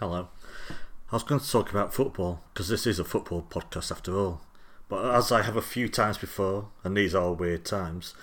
Hello. I was going to talk about football because this is a football podcast after all. But as I have a few times before, and these are weird times,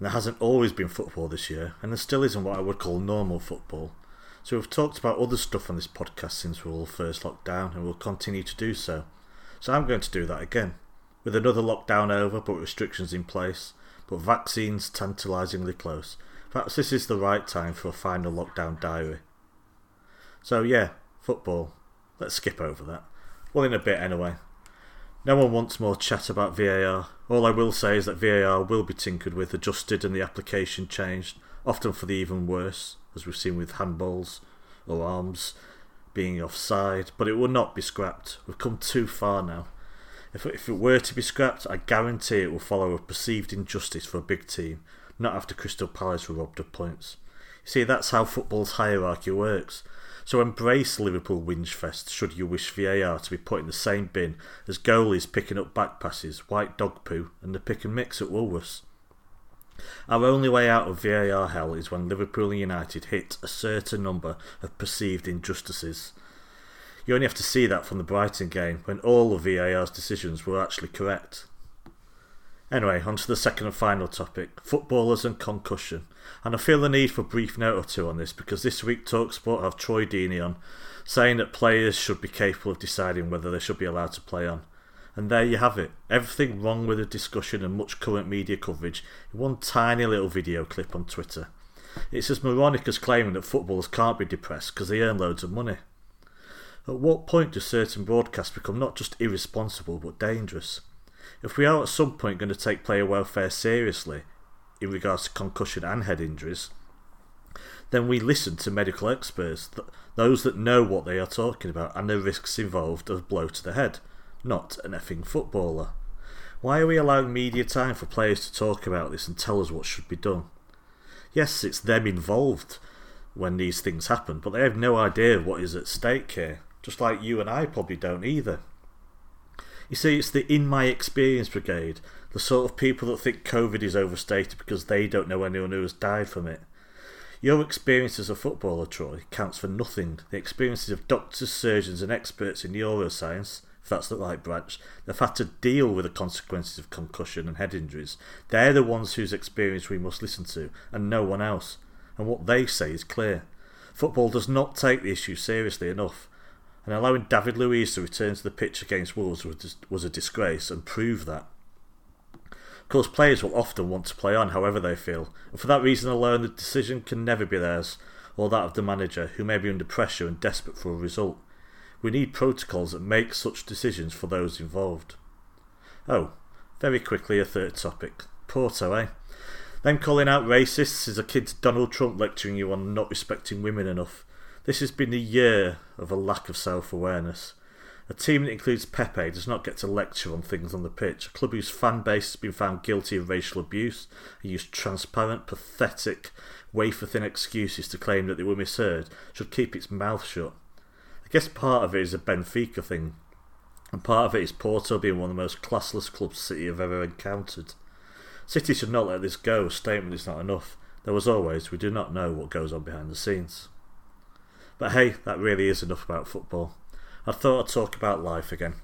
there hasn't always been football this year, and there still isn't what I would call normal football. So we've talked about other stuff on this podcast since we were all first locked down, and we'll continue to do so. So I'm going to do that again, with another lockdown over, but restrictions in place, but vaccines tantalisingly close. Perhaps this is the right time for a final lockdown diary. So yeah, football. Let's skip over that. Well, in a bit anyway. No one wants more chat about VAR. All I will say is that VAR will be tinkered with, adjusted, and the application changed, often for the even worse, as we've seen with handballs or arms being offside, but it will not be scrapped. We've come too far now. If, if it were to be scrapped, I guarantee it will follow a perceived injustice for a big team, not after Crystal Palace were robbed of points. You see, that's how football's hierarchy works. So embrace Liverpool Whinge should you wish VAR to be put in the same bin as goalies picking up back passes, white dog poo, and the pick and mix at Woolworths. Our only way out of VAR hell is when Liverpool and United hit a certain number of perceived injustices. You only have to see that from the Brighton game when all of VAR's decisions were actually correct. Anyway, on to the second and final topic footballers and concussion. And I feel the need for a brief note or two on this because this week Talksport have Troy Deeney on saying that players should be capable of deciding whether they should be allowed to play on. And there you have it. Everything wrong with the discussion and much current media coverage in one tiny little video clip on Twitter. It's as moronic as claiming that footballers can't be depressed because they earn loads of money. At what point do certain broadcasts become not just irresponsible but dangerous? If we are at some point going to take player welfare seriously in regards to concussion and head injuries, then we listen to medical experts, th- those that know what they are talking about and the risks involved of blow to the head, not an effing footballer. Why are we allowing media time for players to talk about this and tell us what should be done? Yes, it's them involved when these things happen, but they have no idea what is at stake here, just like you and I probably don't either. You see, it's the in my experience brigade, the sort of people that think COVID is overstated because they don't know anyone who has died from it. Your experience as a footballer, Troy, counts for nothing. The experiences of doctors, surgeons, and experts in neuroscience, if that's the right branch, they've had to deal with the consequences of concussion and head injuries. They're the ones whose experience we must listen to, and no one else. And what they say is clear. Football does not take the issue seriously enough and allowing David Luiz to return to the pitch against Wolves was, was a disgrace and proved that. Of course, players will often want to play on however they feel, and for that reason alone, the decision can never be theirs or that of the manager, who may be under pressure and desperate for a result. We need protocols that make such decisions for those involved. Oh, very quickly, a third topic Porto, eh? Them calling out racists is akin to Donald Trump lecturing you on not respecting women enough. This has been a year of a lack of self awareness. A team that includes Pepe does not get to lecture on things on the pitch. A club whose fan base has been found guilty of racial abuse and used transparent, pathetic, wafer thin excuses to claim that they were misheard should keep its mouth shut. I guess part of it is a Benfica thing, and part of it is Porto being one of the most classless clubs City have ever encountered. City should not let this go. A statement is not enough. Though, as always, we do not know what goes on behind the scenes. But hey, that really is enough about football. I thought I'd talk about life again.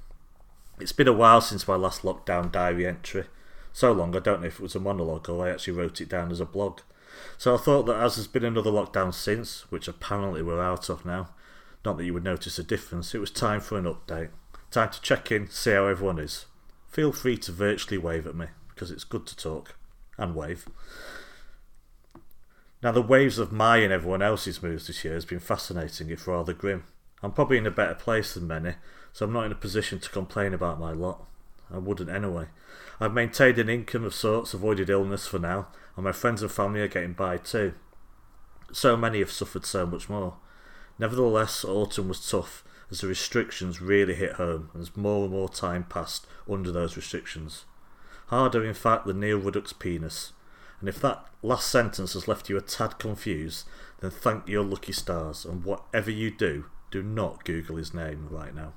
It's been a while since my last lockdown diary entry. So long, I don't know if it was a monologue or I actually wrote it down as a blog. So I thought that as there's been another lockdown since, which apparently we're out of now, not that you would notice a difference, it was time for an update. Time to check in, see how everyone is. Feel free to virtually wave at me, because it's good to talk. And wave. Now, the waves of my and everyone else's moves this year has been fascinating, if rather grim. I'm probably in a better place than many, so I'm not in a position to complain about my lot. I wouldn't anyway. I've maintained an income of sorts, avoided illness for now, and my friends and family are getting by too. So many have suffered so much more. Nevertheless, autumn was tough as the restrictions really hit home and as more and more time passed under those restrictions. Harder, in fact, than Neil Ruddock's penis, and if that last sentence has left you a tad confused, then thank your lucky stars, and whatever you do, do not Google his name right now.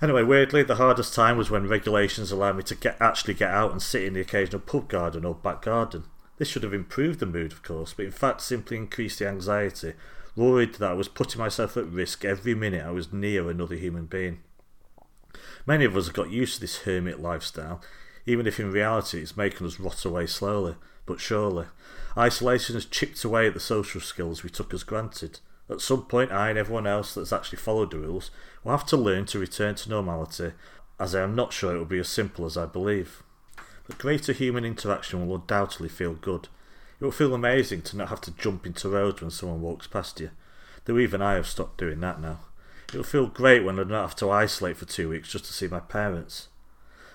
Anyway, weirdly, the hardest time was when regulations allowed me to get actually get out and sit in the occasional pub garden or back garden. This should have improved the mood, of course, but in fact simply increased the anxiety worried that I was putting myself at risk every minute I was near another human being. Many of us have got used to this hermit lifestyle, even if in reality it's making us rot away slowly, but surely. Isolation has chipped away at the social skills we took as granted. At some point, I and everyone else that's actually followed the rules will have to learn to return to normality, as I am not sure it will be as simple as I believe. But greater human interaction will undoubtedly feel good. It will feel amazing to not have to jump into roads when someone walks past you, though even I have stopped doing that now. It will feel great when I don't have to isolate for two weeks just to see my parents.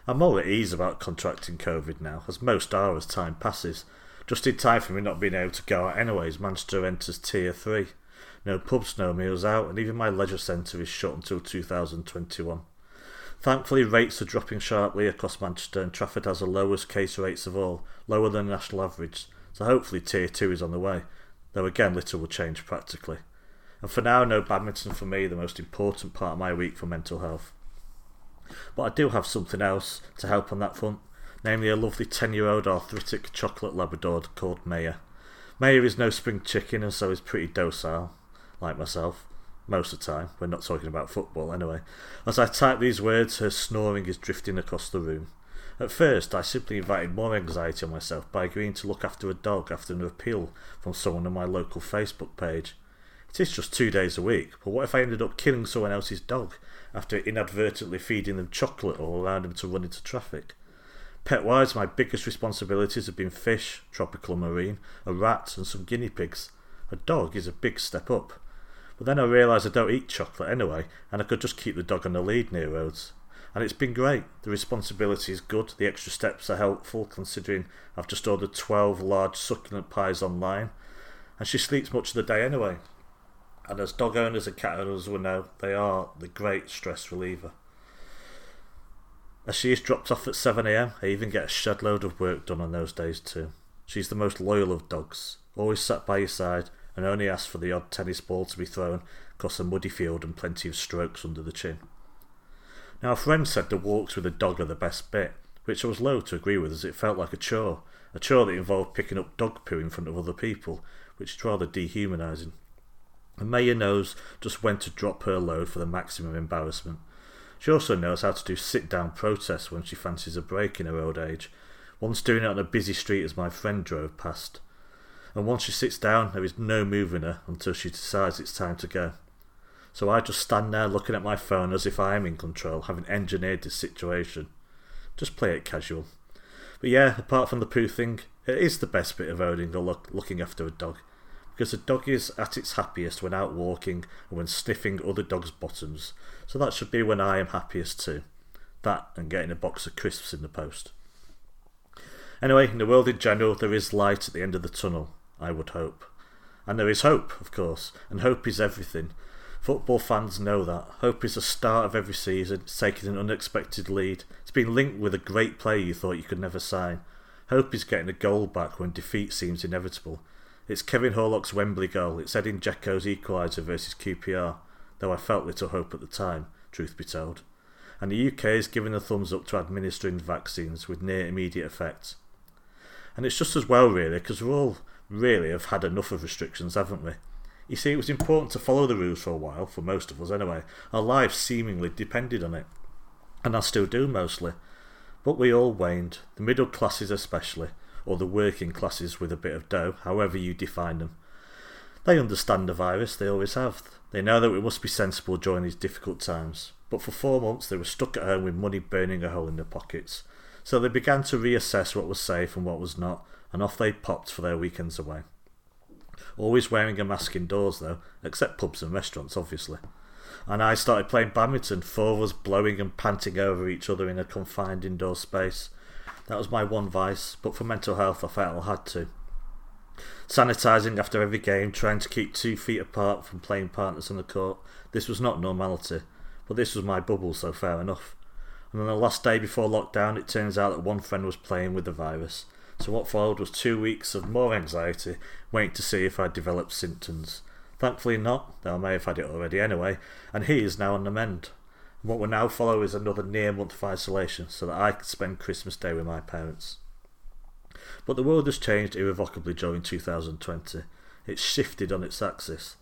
I'm more at ease about contracting COVID now, as most are as time passes. Just in time for me not being able to go out anyways, Manchester enters Tier 3. No pubs, no meals out, and even my leisure centre is shut until 2021. Thankfully, rates are dropping sharply across Manchester, and Trafford has the lowest case rates of all, lower than national average, so hopefully Tier 2 is on the way, though again little will change practically. And for now, no badminton for me, the most important part of my week for mental health. But I do have something else to help on that front, namely a lovely 10 year old arthritic chocolate Labrador called Maya. Maya is no spring chicken and so is pretty docile, like myself, most of the time. We're not talking about football anyway. As I type these words, her snoring is drifting across the room. At first, I simply invited more anxiety on myself by agreeing to look after a dog after an appeal from someone on my local Facebook page. It is just two days a week, but what if I ended up killing someone else's dog after inadvertently feeding them chocolate or allowing them to run into traffic? Pet wise, my biggest responsibilities have been fish, tropical marine, a rat, and some guinea pigs. A dog is a big step up. But then I realised I don't eat chocolate anyway, and I could just keep the dog on the lead near roads. And it's been great. The responsibility is good, the extra steps are helpful considering I've just ordered 12 large succulent pies online, and she sleeps much of the day anyway. And as dog owners and cat owners will know, they are the great stress reliever. As she is dropped off at 7am, I even get a shed load of work done on those days too. She's the most loyal of dogs, always sat by your side and only asks for the odd tennis ball to be thrown across a muddy field and plenty of strokes under the chin. Now, a friend said the walks with a dog are the best bit, which I was loath to agree with as it felt like a chore, a chore that involved picking up dog poo in front of other people, which is rather dehumanising. And Maya knows just when to drop her load for the maximum embarrassment. She also knows how to do sit down protests when she fancies a break in her old age, once doing it on a busy street as my friend drove past. And once she sits down, there is no moving her until she decides it's time to go. So I just stand there looking at my phone as if I am in control, having engineered this situation. Just play it casual. But yeah, apart from the poo thing, it is the best bit of owning or look, looking after a dog because a dog is at its happiest when out walking and when sniffing other dogs' bottoms, so that should be when I am happiest too. That and getting a box of crisps in the post. Anyway, in the world in general, there is light at the end of the tunnel, I would hope. And there is hope, of course, and hope is everything. Football fans know that. Hope is the start of every season, it's taking an unexpected lead. It's been linked with a great player you thought you could never sign. Hope is getting a goal back when defeat seems inevitable. It's Kevin Horlock's Wembley goal. It's Edin Dzeko's equaliser versus QPR, though I felt little hope at the time, truth be told. And the UK is giving a thumbs up to administering vaccines with near immediate effect. And it's just as well, really, because we all really have had enough of restrictions, haven't we? You see, it was important to follow the rules for a while, for most of us anyway. Our lives seemingly depended on it. And I still do mostly. But we all waned, the middle classes especially or the working classes with a bit of dough, however you define them. They understand the virus, they always have. They know that we must be sensible during these difficult times. But for four months they were stuck at home with money burning a hole in their pockets. So they began to reassess what was safe and what was not, and off they popped for their weekends away. Always wearing a mask indoors though, except pubs and restaurants obviously. And I started playing badminton, four of us blowing and panting over each other in a confined indoor space. That was my one vice, but for mental health, I felt I had to. Sanitising after every game, trying to keep two feet apart from playing partners on the court. This was not normality, but this was my bubble, so fair enough. And on the last day before lockdown, it turns out that one friend was playing with the virus. So what followed was two weeks of more anxiety, waiting to see if I'd developed symptoms. Thankfully not, though I may have had it already anyway, and he is now on the mend. What will now follow is another near month of isolation so that I can spend Christmas Day with my parents. But the world has changed irrevocably during 2020. It's shifted on its axis.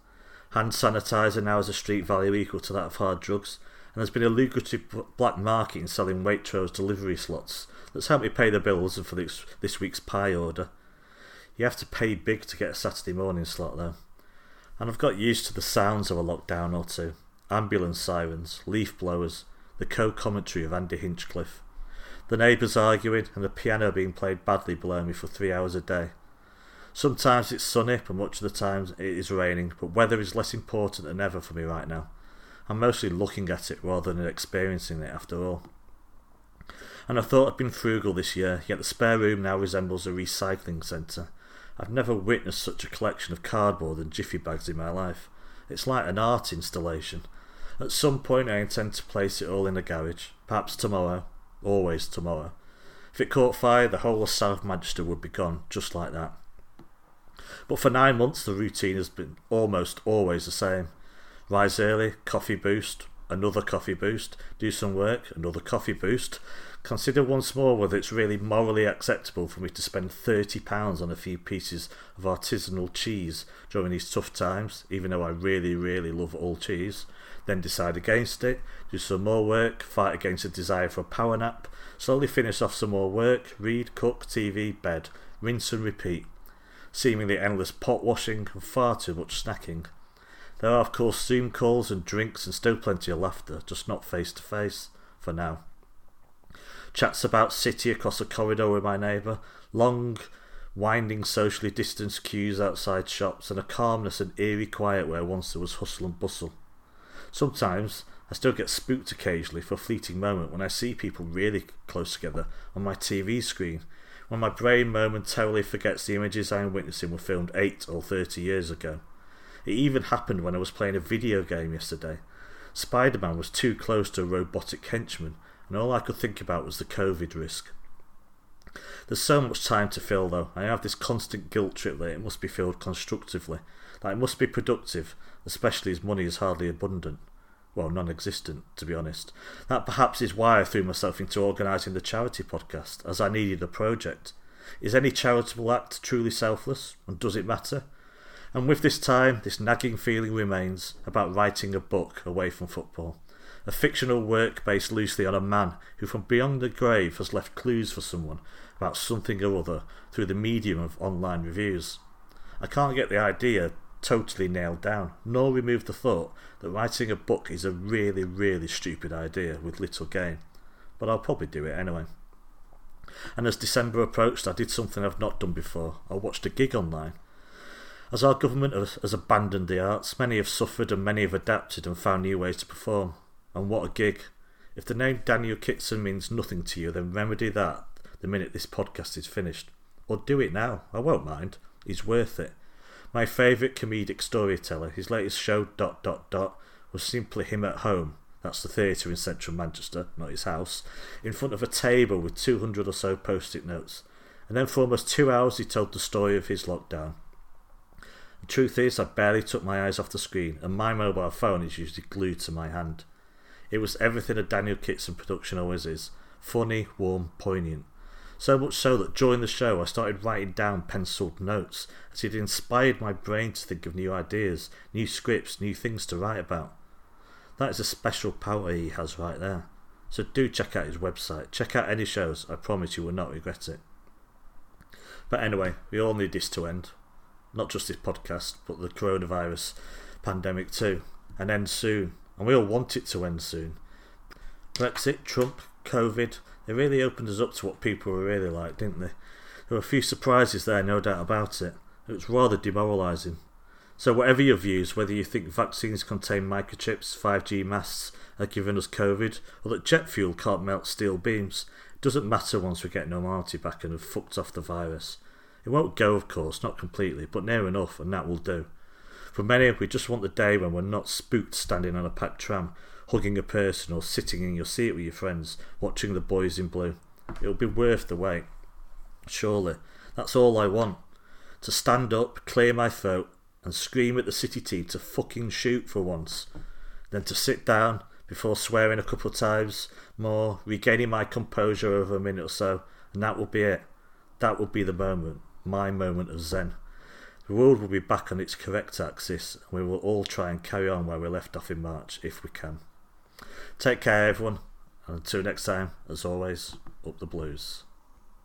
Hand sanitizer now has a street value equal to that of hard drugs, and there's been a lucrative black market in selling Waitrose delivery slots that's helped me pay the bills and for this, this week's pie order. You have to pay big to get a Saturday morning slot though. And I've got used to the sounds of a lockdown or two ambulance sirens, leaf blowers, the co commentary of Andy Hinchcliffe, the neighbours arguing, and the piano being played badly below me for three hours a day. Sometimes it's sunny, but much of the time it is raining, but weather is less important than ever for me right now. I'm mostly looking at it rather than experiencing it after all. And I thought I'd been frugal this year, yet the spare room now resembles a recycling centre. I've never witnessed such a collection of cardboard and jiffy bags in my life. It's like an art installation. At some point, I intend to place it all in a garage, perhaps tomorrow, always tomorrow. If it caught fire, the whole of South Manchester would be gone, just like that. But for nine months, the routine has been almost always the same. Rise early, coffee boost, another coffee boost, do some work, another coffee boost. Consider once more whether it's really morally acceptable for me to spend £30 on a few pieces of artisanal cheese during these tough times, even though I really, really love all cheese. Then decide against it, do some more work, fight against a desire for a power nap, slowly finish off some more work, read, cook, TV, bed, rinse and repeat. Seemingly endless pot washing and far too much snacking. There are, of course, Zoom calls and drinks and still plenty of laughter, just not face to face for now. Chats about city across a corridor with my neighbour, long, winding socially distanced queues outside shops, and a calmness and eerie quiet where once there was hustle and bustle. Sometimes I still get spooked occasionally for a fleeting moment when I see people really close together on my TV screen, when my brain momentarily forgets the images I am witnessing were filmed 8 or 30 years ago. It even happened when I was playing a video game yesterday. Spider Man was too close to a robotic henchman, and all I could think about was the COVID risk. There's so much time to fill, though. I have this constant guilt trip that it must be filled constructively, that it must be productive, especially as money is hardly abundant. Well, non existent, to be honest. That perhaps is why I threw myself into organising the charity podcast, as I needed a project. Is any charitable act truly selfless, and does it matter? And with this time, this nagging feeling remains about writing a book away from football. A fictional work based loosely on a man who from beyond the grave has left clues for someone about something or other through the medium of online reviews. I can't get the idea totally nailed down, nor remove the thought that writing a book is a really, really stupid idea with little gain. But I'll probably do it anyway. And as December approached, I did something I've not done before. I watched a gig online as our government has abandoned the arts, many have suffered and many have adapted and found new ways to perform. And what a gig! If the name Daniel Kitson means nothing to you, then remedy that the minute this podcast is finished. Or do it now, I won't mind. He's worth it. My favourite comedic storyteller, his latest show, dot dot dot, was simply him at home. That's the theatre in central Manchester, not his house, in front of a table with 200 or so post it notes. And then for almost two hours he told the story of his lockdown. The truth is, I barely took my eyes off the screen, and my mobile phone is usually glued to my hand. It was everything a Daniel Kitson production always is funny, warm, poignant. So much so that during the show I started writing down penciled notes, as it inspired my brain to think of new ideas, new scripts, new things to write about. That is a special power he has right there. So do check out his website. Check out any shows. I promise you will not regret it. But anyway, we all need this to end not just this podcast, but the coronavirus pandemic too, and end soon. And we all want it to end soon. Brexit, Trump, COVID, they really opened us up to what people were really like, didn't they? There were a few surprises there, no doubt about it. It was rather demoralising. So, whatever your views, whether you think vaccines contain microchips, 5G masts are giving us COVID, or that jet fuel can't melt steel beams, it doesn't matter once we get normality back and have fucked off the virus. It won't go, of course, not completely, but near enough, and that will do. For many, we just want the day when we're not spooked standing on a packed tram, hugging a person, or sitting in your seat with your friends, watching the boys in blue. It'll be worth the wait. Surely. That's all I want. To stand up, clear my throat, and scream at the city team to fucking shoot for once. Then to sit down, before swearing a couple of times more, regaining my composure over a minute or so, and that will be it. That will be the moment my moment of zen. The world will be back on its correct axis, and we will all try and carry on where we left off in March if we can. Take care, everyone, and until next time, as always, up the blues.